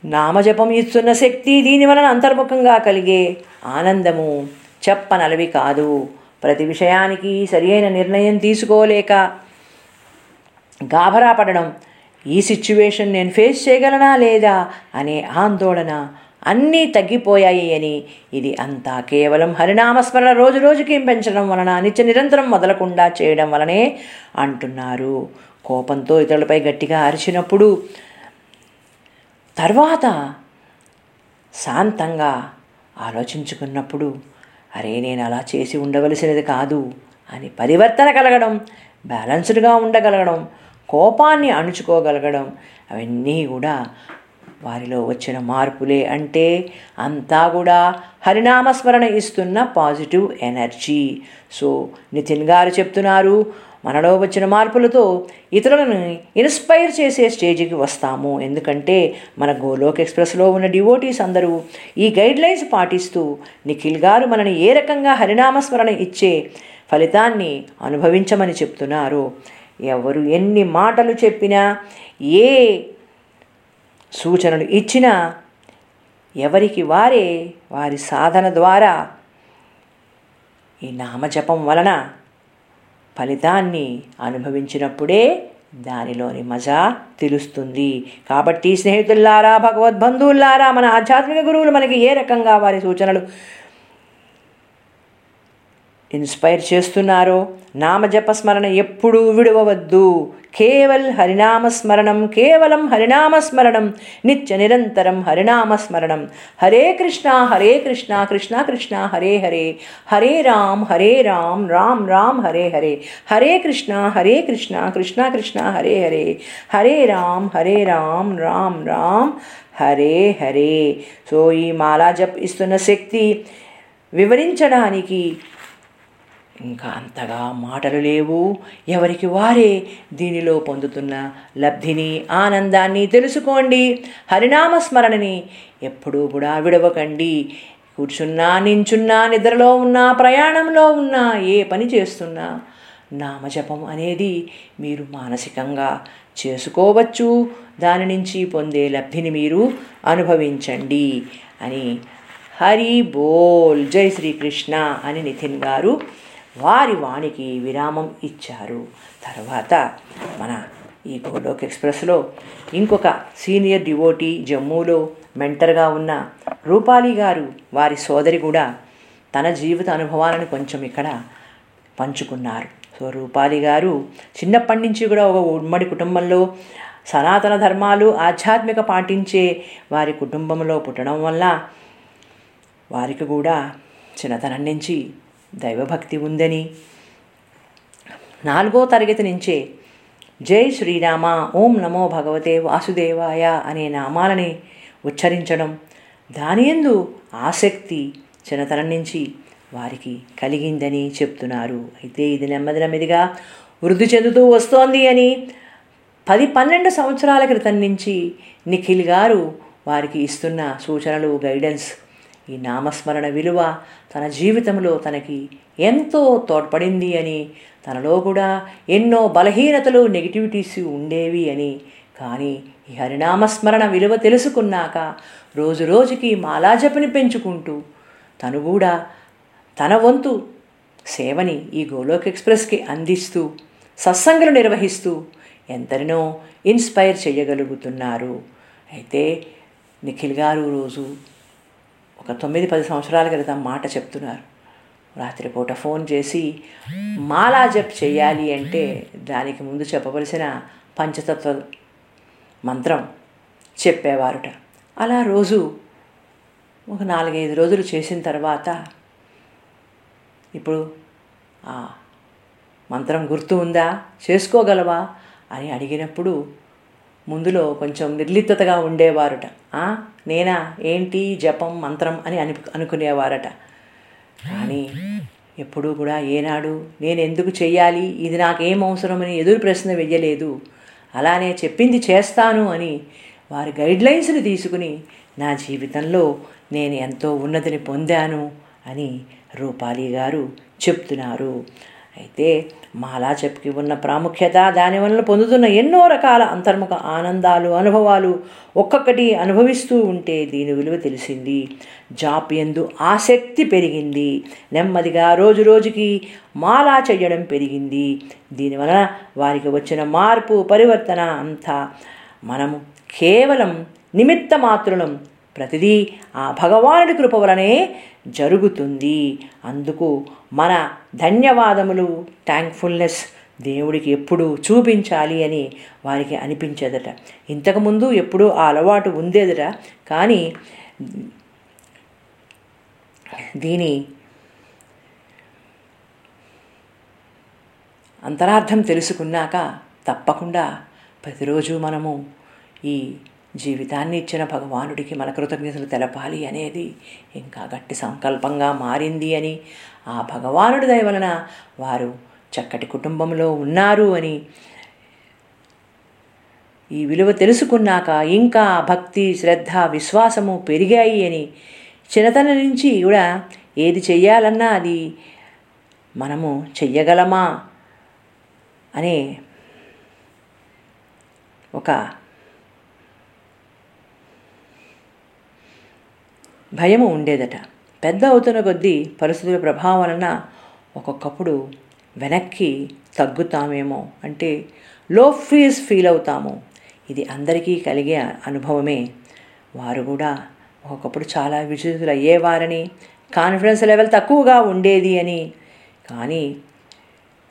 నామజపం ఇస్తున్న శక్తి దీని వలన అంతర్ముఖంగా కలిగే ఆనందము చెప్పనలవి కాదు. ప్రతి విషయానికి సరియైన నిర్ణయం తీసుకోలేక గాభరా పడడం ఈ సిచ్యువేషన్ నేను ఫేస్ చేయగలనా లేదా అనే ఆందోళన అన్నీ తగ్గిపోయాయి అని ఇది అంతా కేవలం హరినామస్మరణ రోజు రోజుకి పెంచడం వలన నిత్య నిరంతరం మొదలకుండా చేయడం వలనే అంటున్నారు. కోపంతో ఇతరులపై గట్టిగా అరిచినప్పుడు తర్వాత శాంతంగా ఆలోచించుకున్నప్పుడు అరే నేను అలా చేసి ఉండవలసినది కాదు అని పరివర్తన కలగడం బ్యాలెన్స్డ్గా ఉండగలగడం కోపాన్ని అణుచుకోగలగడం అవన్నీ కూడా వారిలో వచ్చిన మార్పులే అంటే అంతా కూడా హరినామస్మరణ ఇస్తున్న పాజిటివ్ ఎనర్జీ. సో నితిన్ గారు చెప్తున్నారు మనలో వచ్చిన మార్పులతో ఇతరులను ఇన్స్పైర్ చేసే స్టేజ్కి వస్తాము. ఎందుకంటే మన గోలోక్ ఎక్స్ప్రెస్లో ఉన్న డివోటీస్ అందరూ ఈ గైడ్లైన్స్ పాటిస్తూ నిఖిల్ గారు మనని ఏ రకంగా హరినామస్మరణ ఇచ్చే ఫలితాన్ని అనుభవించమని చెప్తున్నారు. ఎవరు ఎన్ని మాటలు చెప్పినా ఏ సూచనలు ఇచ్చినా ఎవరికి వారే వారి సాధన ద్వారా ఈ నామజపం వలన ఫలితాన్ని అనుభవించినప్పుడే దానిలోని మజా తెలుస్తుంది. కాబట్టి స్నేహితుల్లారా భగవద్బంధువుల్లారా మన ఆధ్యాత్మిక గురువులు మనకి ఏ రకంగా వారి సూచనలు ఇన్స్పైర్ చేస్తున్నారో నామజపస్మరణ ఎప్పుడూ విడవవద్దు. కేవల్ హరినామస్మరణం కేవలం హరినామస్మరణం నిత్య నిరంతరం హరినామస్మరణం. హరే కృష్ణ హరే కృష్ణ కృష్ణ కృష్ణ హరే హరే. హరే రామ్ హరే రామ్ రామ్ రామ్ హరే హరే. హరే కృష్ణ హరే కృష్ణ కృష్ణ కృష్ణ హరే హరే. హరే రామ్ హరే రామ్ రామ్ రామ్ హరే హరే. సో ఈ మాలా జప్ ఇస్తున్న శక్తి వివరించడానికి ఇంకా అంతగా మాటలు లేవు. ఎవరికి వారే దీనిలో పొందుతున్న లబ్ధిని ఆనందాన్ని తెలుసుకోండి. హరినామస్మరణని ఎప్పుడూ కూడా విడవకండి. కూర్చున్నా నించున్నా నిద్రలో ఉన్నా ప్రయాణంలో ఉన్నా ఏ పని చేస్తున్నా నామజపం అనేది మీరు మానసికంగా చేసుకోవచ్చు. దాని నుంచి పొందే లబ్ధిని మీరు అనుభవించండి అని హరి బోల్. జై శ్రీకృష్ణ అని నితిన్ గారు వారి వాణికి విరామం ఇచ్చారు. తర్వాత మన ఈ గోలోక్ ఎక్స్ప్రెస్లో ఇంకొక సీనియర్ డివోటీ జమ్మూలో మెంటర్గా ఉన్న రూపాలి గారు వారి సోదరి కూడా తన జీవిత అనుభవాలను కొంచెం ఇక్కడ పంచుకున్నారు. సో రూపాలి గారు చిన్నప్పటి నుంచి కూడా ఒక ఉమ్మడి కుటుంబంలో సనాతన ధర్మాలు ఆధ్యాత్మిక పాటించే వారి కుటుంబంలో పుట్టడం వల్ల వారికి కూడా చిన్నతనం నుంచి దైవభక్తి ఉందని. నాలుగో తరగతి నుంచే జై శ్రీరామ ఓం నమో భగవతే వాసుదేవాయ అనే నామాలని ఉచ్చరించడం దానియందు ఆసక్తి చిన్నతనం నుంచి వారికి కలిగిందని చెప్తున్నారు. అయితే ఇది నెమ్మది నెమ్మదిగా వృద్ధి చెందుతూ వస్తోంది అని పది పన్నెండు సంవత్సరాల క్రితం నుంచి నిఖిల్ గారు వారికి ఇస్తున్న సూచనలు గైడెన్స్ ఈ నామస్మరణ విలువ తన జీవితంలో తనకి ఎంతో తోడ్పడింది అని తనలో కూడా ఎన్నో బలహీనతలు నెగిటివిటీస్ ఉండేవి అని. కానీ ఈ హరినామస్మరణ విలువ తెలుసుకున్నాక రోజు రోజుకి మాలాజపని పెంచుకుంటూ తను కూడా తన వంతు సేవని ఈ గోలోక్ ఎక్స్ప్రెస్కి అందిస్తూ సత్సంగులు నిర్వహిస్తూ ఎంతరినో ఇన్స్పైర్ చేయగలుగుతున్నారు. అయితే నిఖిల్ గారు రోజు ఒక తొమ్మిది పది సంవత్సరాల క్రితం మాట చెప్తున్నారు. రాత్రిపూట ఫోన్ చేసి మాలా జప్ చేయాలి అంటే దానికి ముందు చెప్పవలసిన పంచతత్వ మంత్రం చెప్పేవారుట. అలా రోజు ఒక నాలుగైదు రోజులు చేసిన తర్వాత ఇప్పుడు ఆ మంత్రం గుర్తు ఉందా? చేసుకోగలవా? అని అడిగినప్పుడు ముందులో కొంచెం నిర్లిప్తగా ఉండేవారట. నేనా? ఏంటి? జపం మంత్రం అని అని అనుకునేవారట. కానీ ఎప్పుడూ కూడా ఏనాడు నేను ఎందుకు చెయ్యాలి? ఇది నాకేం అవసరమని ఎదురు ప్రశ్న వెయ్యలేదు. అలానే చెప్పింది చేస్తాను అని వారి గైడ్లైన్స్ని తీసుకుని నా జీవితంలో నేను ఎంతో ఉన్నతిని పొందాను అని రూపాలి గారు చెప్తున్నారు. అయితే మాలా చెప్పుకి ఉన్న ప్రాముఖ్యత దాని వలన పొందుతున్న ఎన్నో రకాల అంతర్ముఖ ఆనందాలు అనుభవాలు ఒక్కొక్కటి అనుభవిస్తూ ఉంటే దీని విలువ తెలిసింది. జాప్ ఎందు ఆసక్తి పెరిగింది. నెమ్మదిగా రోజు రోజుకి మాలా చేయడం పెరిగింది. దీనివలన వారికి వచ్చిన మార్పు పరివర్తన అంతా మనము కేవలం నిమిత్త మాత్రులం ప్రతిదీ ఆ భగవానుడి కృప వలనే జరుగుతుంది. అందుకు మన ధన్యవాదములు థ్యాంక్ఫుల్నెస్ దేవుడికి ఎప్పుడు చూపించాలి అని వారికి అనిపించేదట. ఇంతకుముందు ఎప్పుడూ ఆ అలవాటు ఉండేదట కానీ దీని అంతరార్థం తెలుసుకున్నాక తప్పకుండా ప్రతిరోజు మనము ఈ జీవితాన్ని ఇచ్చిన భగవానుడికి మన కృతజ్ఞతలు తెలపాలి అనేది ఇంకా గట్టి సంకల్పంగా మారింది అని ఆ భగవానుడి దయ వలన వారు చక్కటి కుటుంబంలో ఉన్నారు అని ఈ విలువ తెలుసుకున్నాక ఇంకా భక్తి శ్రద్ధ విశ్వాసము పెరిగాయి అని చిన్నతన నుంచి కూడా ఏది చెయ్యాలన్నా అది మనము చెయ్యగలమా అనే ఒక భయము ఉండేదట. పెద్ద అవుతున్న కొద్దీ పరిస్థితుల ప్రభావం వలన ఒక్కొక్కప్పుడు వెనక్కి తగ్గుతామేమో అంటే లో ఫీజ్ ఫీల్ అవుతాము. ఇది అందరికీ కలిగే అనుభవమే. వారు కూడా ఒకప్పుడు చాలా విచితులు అయ్యేవారని కాన్ఫిడెన్స్ లెవెల్ తక్కువగా ఉండేది అని. కానీ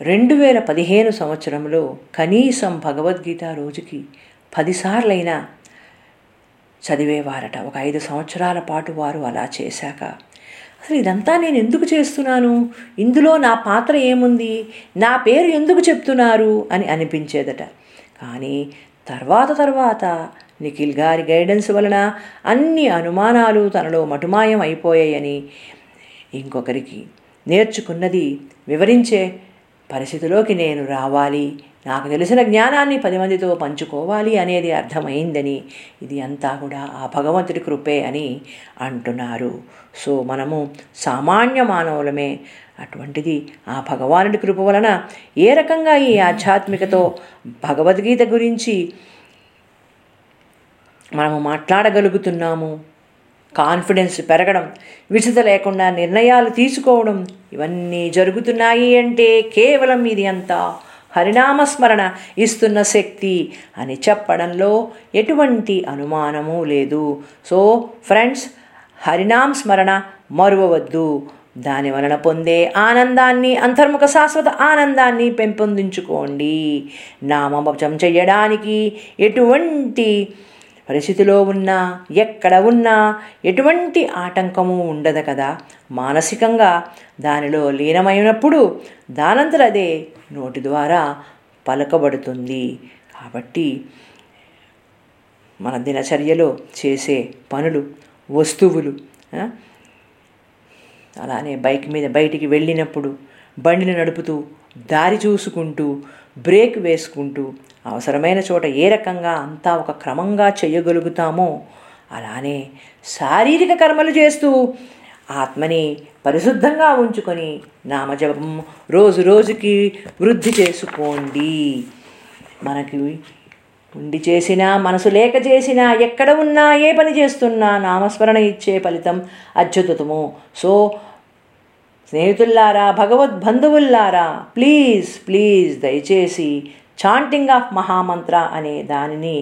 రెండు వేల పదిహేను సంవత్సరంలో కనీసం భగవద్గీత రోజుకి పదిసార్లైనా చదివేవారట. ఒక ఐదు సంవత్సరాల పాటు వారు అలా చేశాక అసలు ఇదంతా నేను ఎందుకు చేస్తున్నాను? ఇందులో నా పాత్ర ఏముంది? నా పేరు ఎందుకు చెప్తున్నారు? అని అనిపించేదట. కానీ తర్వాత తర్వాత నిఖిల్ గారి గైడెన్స్ వలన అన్ని అనుమానాలు తనలో మటుమాయం అయిపోయాయని ఇంకొకరికి నేర్చుకున్నది వివరించే పరిస్థితిలోకి నేను రావాలి. నాకు తెలిసిన జ్ఞానాన్ని పది మందితో పంచుకోవాలి అనేది అర్థమైందని ఇది అంతా కూడా ఆ భగవంతుడి కృపే అని అంటున్నారు. సో మనము సామాన్య మానవులమే. అటువంటిది ఆ భగవానుడి కృప వలన ఏ రకంగా ఈ ఆధ్యాత్మికతో భగవద్గీత గురించి మనము మాట్లాడగలుగుతున్నాము? కాన్ఫిడెన్స్ పెరగడం విసుత లేకుండా నిర్ణయాలు తీసుకోవడం ఇవన్నీ జరుగుతున్నాయి అంటే కేవలం ఇది అంతా హరినామస్మరణ ఇస్తున్న శక్తి అని చెప్పడంలో ఎటువంటి అనుమానము లేదు. సో ఫ్రెండ్స్ హరినామ స్మరణ మరువవద్దు. దాని వలన పొందే ఆనందాన్ని అంతర్ముఖ శాశ్వత ఆనందాన్ని పెంపొందించుకోండి. నామభజం చేయడానికి ఎటువంటి పరిస్థితిలో ఉన్నా ఎక్కడ ఉన్నా ఎటువంటి ఆటంకము ఉండదు కదా. మానసికంగా దానిలో లీనమైనప్పుడు దానంతరదే నోటి ద్వారా పలకబడుతుంది. కాబట్టి మన దినచర్యలో చేసే పనులు వస్తువులు అలానే బైక్ మీద బయటికి వెళ్ళినప్పుడు బండిని నడుపుతూ దారి చూసుకుంటూ బ్రేక్ వేసుకుంటూ అవసరమైన చోట ఏ రకంగా అంతా ఒక క్రమంగా చేయగలుగుతామో అలానే శారీరక కర్మలు చేస్తూ ఆత్మని పరిశుద్ధంగా ఉంచుకొని నామజపం రోజు రోజుకి వృద్ధి చేసుకోండి. మనకి ఉండి చేసినా మనసు లేక చేసినా ఎక్కడ ఉన్నా ఏ పని చేస్తున్నా నామస్మరణ ఇచ్చే ఫలితం అద్భుతము సో స్నేహితుల్లారా భగవద్ బంధువుల్లారా ప్లీజ్ ప్లీజ్ దయచేసి చాంటింగ్ ఆఫ్ మహామంత్ర అనే దానిని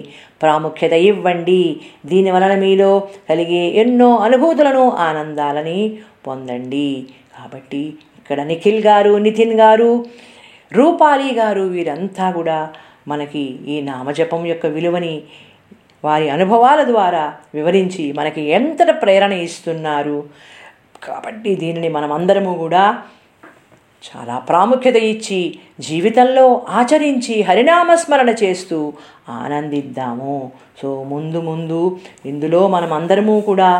ప్రాముఖ్యత ఇవ్వండి. దీని వలన మీలో కలిగే ఎన్నో అనుభూతులను ఆనందాలని పొందండి. కాబట్టి ఇక్కడ నిఖిల్ గారు నితిన్ గారు రూపాలి గారు వీరంతా కూడా మనకి ఈ నామజపం యొక్క విలువని వారి అనుభవాల ద్వారా వివరించి మనకి ఎంతటి ప్రేరణ ఇస్తున్నారు. కాబట్టి దీనిని మనమందరము కూడా చాలా ప్రాముఖ్యత ఇచ్చి జీవితంలో ఆచరించి హరినామస్మరణ చేస్తూ ఆనందిద్దాము. సో ముందు ముందు ఇందులో మనం అందరము కూడా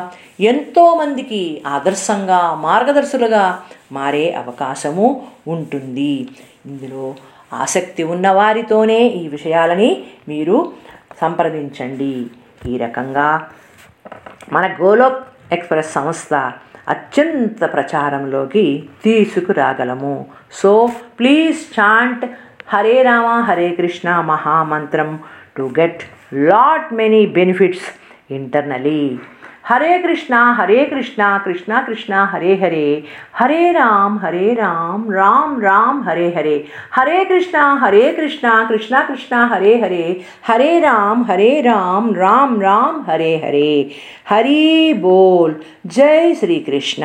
ఎంతోమందికి ఆదర్శంగా మార్గదర్శులుగా మారే అవకాశము ఉంటుంది. ఇందులో ఆసక్తి ఉన్నవారితోనే ఈ విషయాలని మీరు సంప్రదించండి. ఈ రకంగా మన గోలోక్ ఎక్స్ప్రెస్ సంస్థ అత్యంత ప్రచారంలోకి తీసుకురాగలము. So please chant Hare Rama Hare Krishna మహామంత్రం to get lot many benefits internally Hare Krishna Hare Krishna Krishna Krishna Hare Hare Hare Ram Hare Ram Ram Ram Hare Hare Hare Krishna Hare Krishna Krishna Krishna Hare Hare Hare Ram Hare Ram Ram Ram Hare Hare Hari బోల్ జై శ్రీకృష్ణ